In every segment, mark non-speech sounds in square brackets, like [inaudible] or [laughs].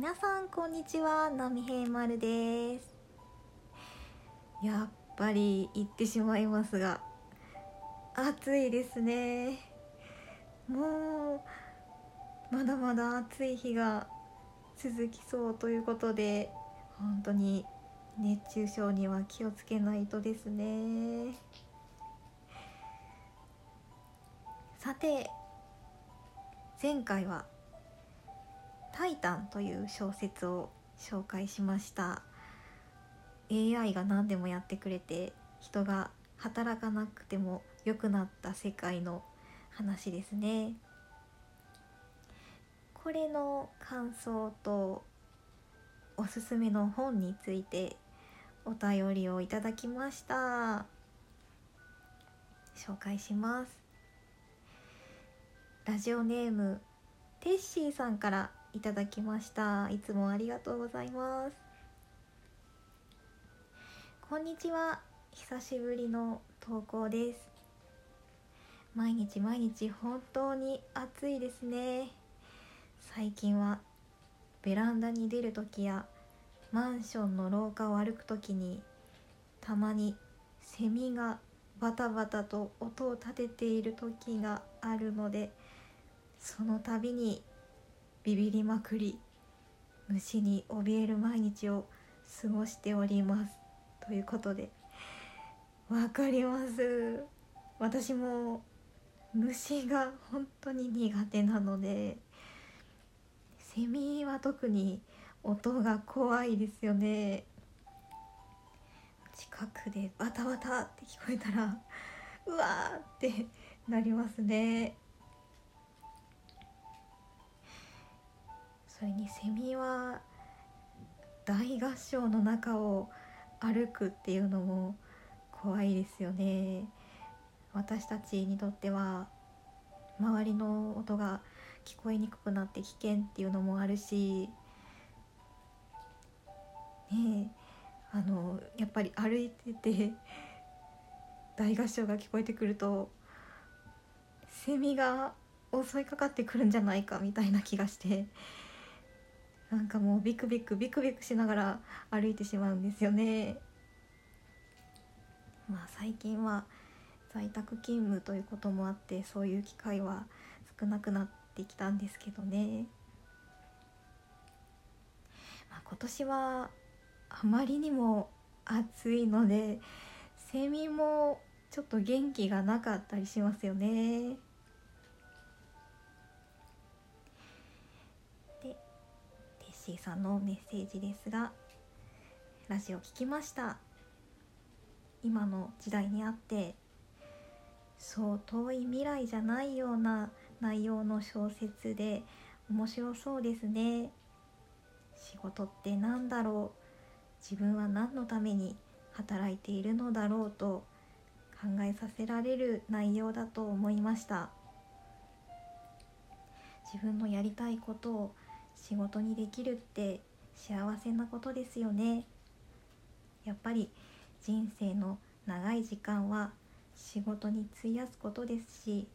皆さんこんにちは。波平丸です。やっぱり言ってしまいますが暑いですね。もうまだまだ暑い日が続きそうということで本当に熱中症には気をつけないとですね。さて前回は「タイタン」という小説を紹介しました。AI が何でもやってくれて人が働かなくても良くなった世界の話ですね。これの感想とおすすめの本についてお便りをいただきました。紹介します。ラジオネームテッシーさんからいただきました。いつもありがとうございます。こんにちは。久しぶりの投稿です。毎日毎日本当に暑いですね。最近はベランダに出る時やマンションの廊下を歩く時にたまにセミがバタバタと音を立てている時があるのでその度にビビりまくり虫に怯える毎日を過ごしております。ということで。わかります。私も虫が本当に苦手なので。セミは特に音が怖いですよね。近くでバタバタって聞こえたらうわーってなりますね。それにセミは大合唱の中を歩くっていうのも怖いですよね。私たちにとっては周りの音が聞こえにくくなって危険っていうのもあるしねあのやっぱり歩いてて大合唱が聞こえてくるとセミが襲いかかってくるんじゃないかみたいな気がして。なんかもうビクビクビクビクしながら歩いてしまうんですよね。まあ最近は在宅勤務ということもあってそういう機会は少なくなってきたんですけどね。まあ、今年はあまりにも暑いのでセミもちょっと元気がなかったりしますよね。ーさんのメッセージですがラジオ聞きました。今の時代にあってそう遠い未来じゃないような内容の小説で面白そうですね。仕事って何だろう。自分は何のために働いているのだろうと考えさせられる内容だと思いました。自分のやりたいことを仕事にできるって幸せなことですよね。やっぱり人生の長い時間は仕事に費やすことですし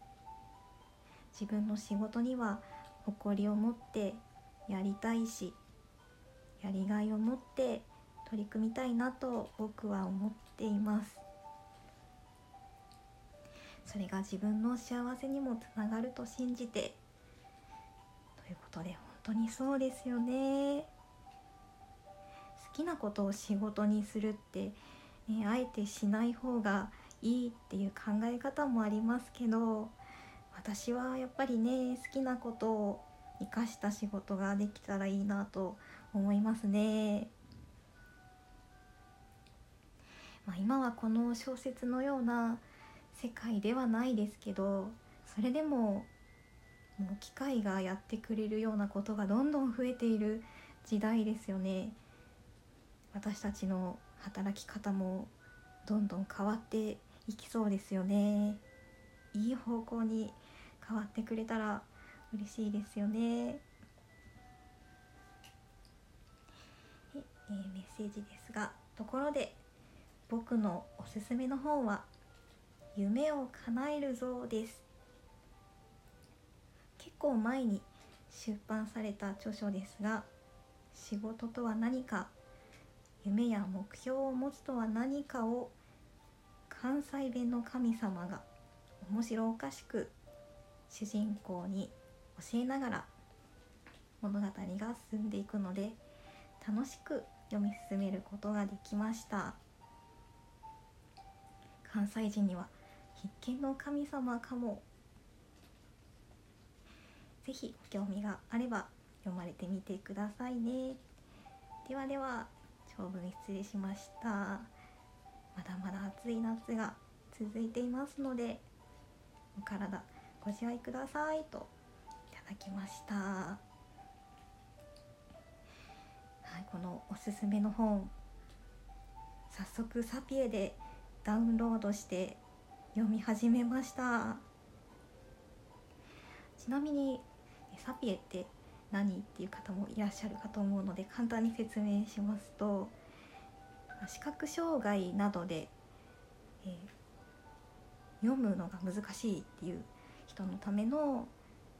自分の仕事には誇りを持ってやりたいしやりがいを持って取り組みたいなと僕は思っています。それが自分の幸せにもつながると信じてということで当にそうですよね好きなことを仕事にするって、ね、あえてしない方がいいっていう考え方もありますけど私はやっぱりね好きなことを生かした仕事ができたらいいなと思いますね。まあ、今はこの小説のような世界ではないですけどそれでももう機械がやってくれるようなことがどんどん増えている時代ですよね。私たちの働き方もどんどん変わっていきそうですよね。いい方向に変わってくれたら嬉しいですよね。ええー、メッセージですがところで僕のおすすめの本は「夢を叶えるぞ」です。結構前に出版された著書ですが仕事とは何か夢や目標を持つとは何かを関西弁の神様が面白おかしく主人公に教えながら物語が進んでいくので楽しく読み進めることができました。関西人には必見の神様かもぜひ興味があれば読まれてみてくださいね。ではでは長文失礼しました。まだまだ暑い夏が続いていますのでお体ご自愛くださいといただきました。はい、このおすすめの本早速サピエでダウンロードして読み始めました。ちなみにサピエって何っていう方もいらっしゃるかと思うので簡単に説明しますと視覚障害などで、えー、読むのが難しいっていう人のための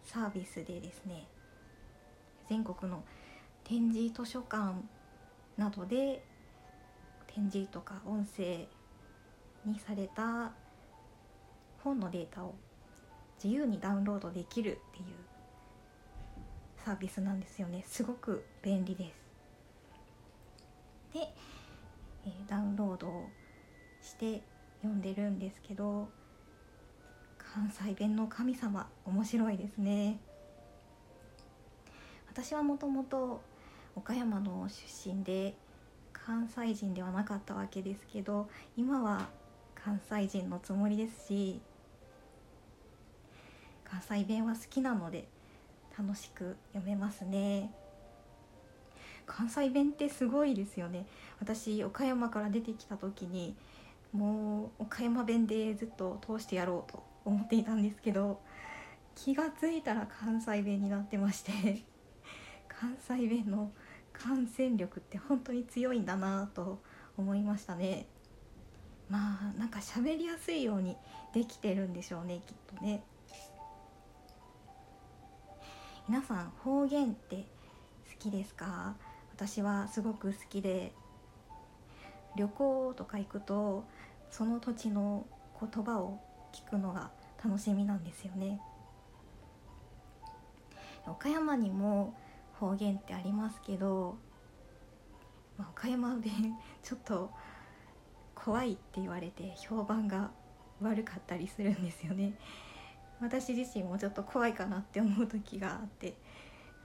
サービスでですね全国の展示図書館などで展示とか音声にされた本のデータを自由にダウンロードできるっていうサービスなんですよね。すごく便利です。で、えー、ダウンロードして読んでるんですけど関西弁の神様面白いですね。私はもともと岡山の出身で関西人ではなかったわけですけど今は関西人のつもりですし関西弁は好きなので楽しく読めますね。関西弁ってすごいですよね。私岡山から出てきた時にもう岡山弁でずっと通してやろうと思っていたんですけど気が付いたら関西弁になってまして [laughs] 関西弁の感染力って本当に強いんだなと思いましたね。まあなんか喋りやすいようにできてるんでしょうねきっとね。皆さん方言って好きですか？私はすごく好きで旅行とか行くとその土地の言葉を聞くのが楽しみなんですよね。岡山にも方言ってありますけど、まあ、岡山弁 [laughs] ちょっと怖いって言われて評判が悪かったりするんですよね。私自身もちょっと怖いかなって思う時があって、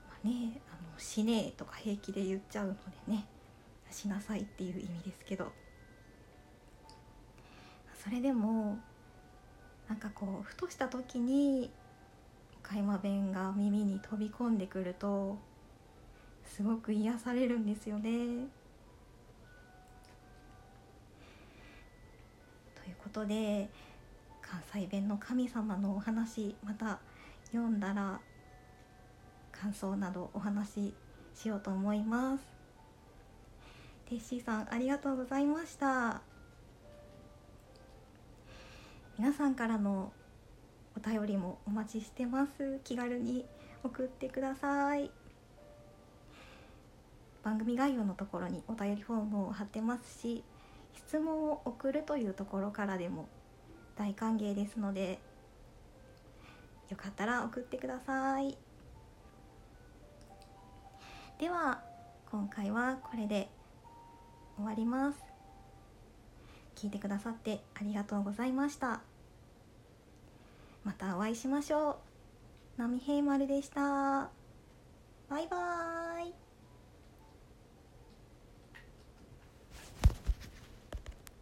まあ、ねあの死ねえとか平気で言っちゃうのでねしなさいっていう意味ですけどそれでもなんかこうふとした時に岡山弁が耳に飛び込んでくるとすごく癒されるんですよね。ということで関西弁の神様のお話また読んだら感想などお話ししようと思います。テッシーさんありがとうございました。皆さんからのお便りもお待ちしてます。気軽に送ってください。番組概要のところにお便りフォームを貼ってますし質問を送るというところからでも大歓迎ですのでよかったら送ってください。では今回はこれで終わります。聞いてくださってありがとうございました。またお会いしましょう。波平丸でした。バイバーイ。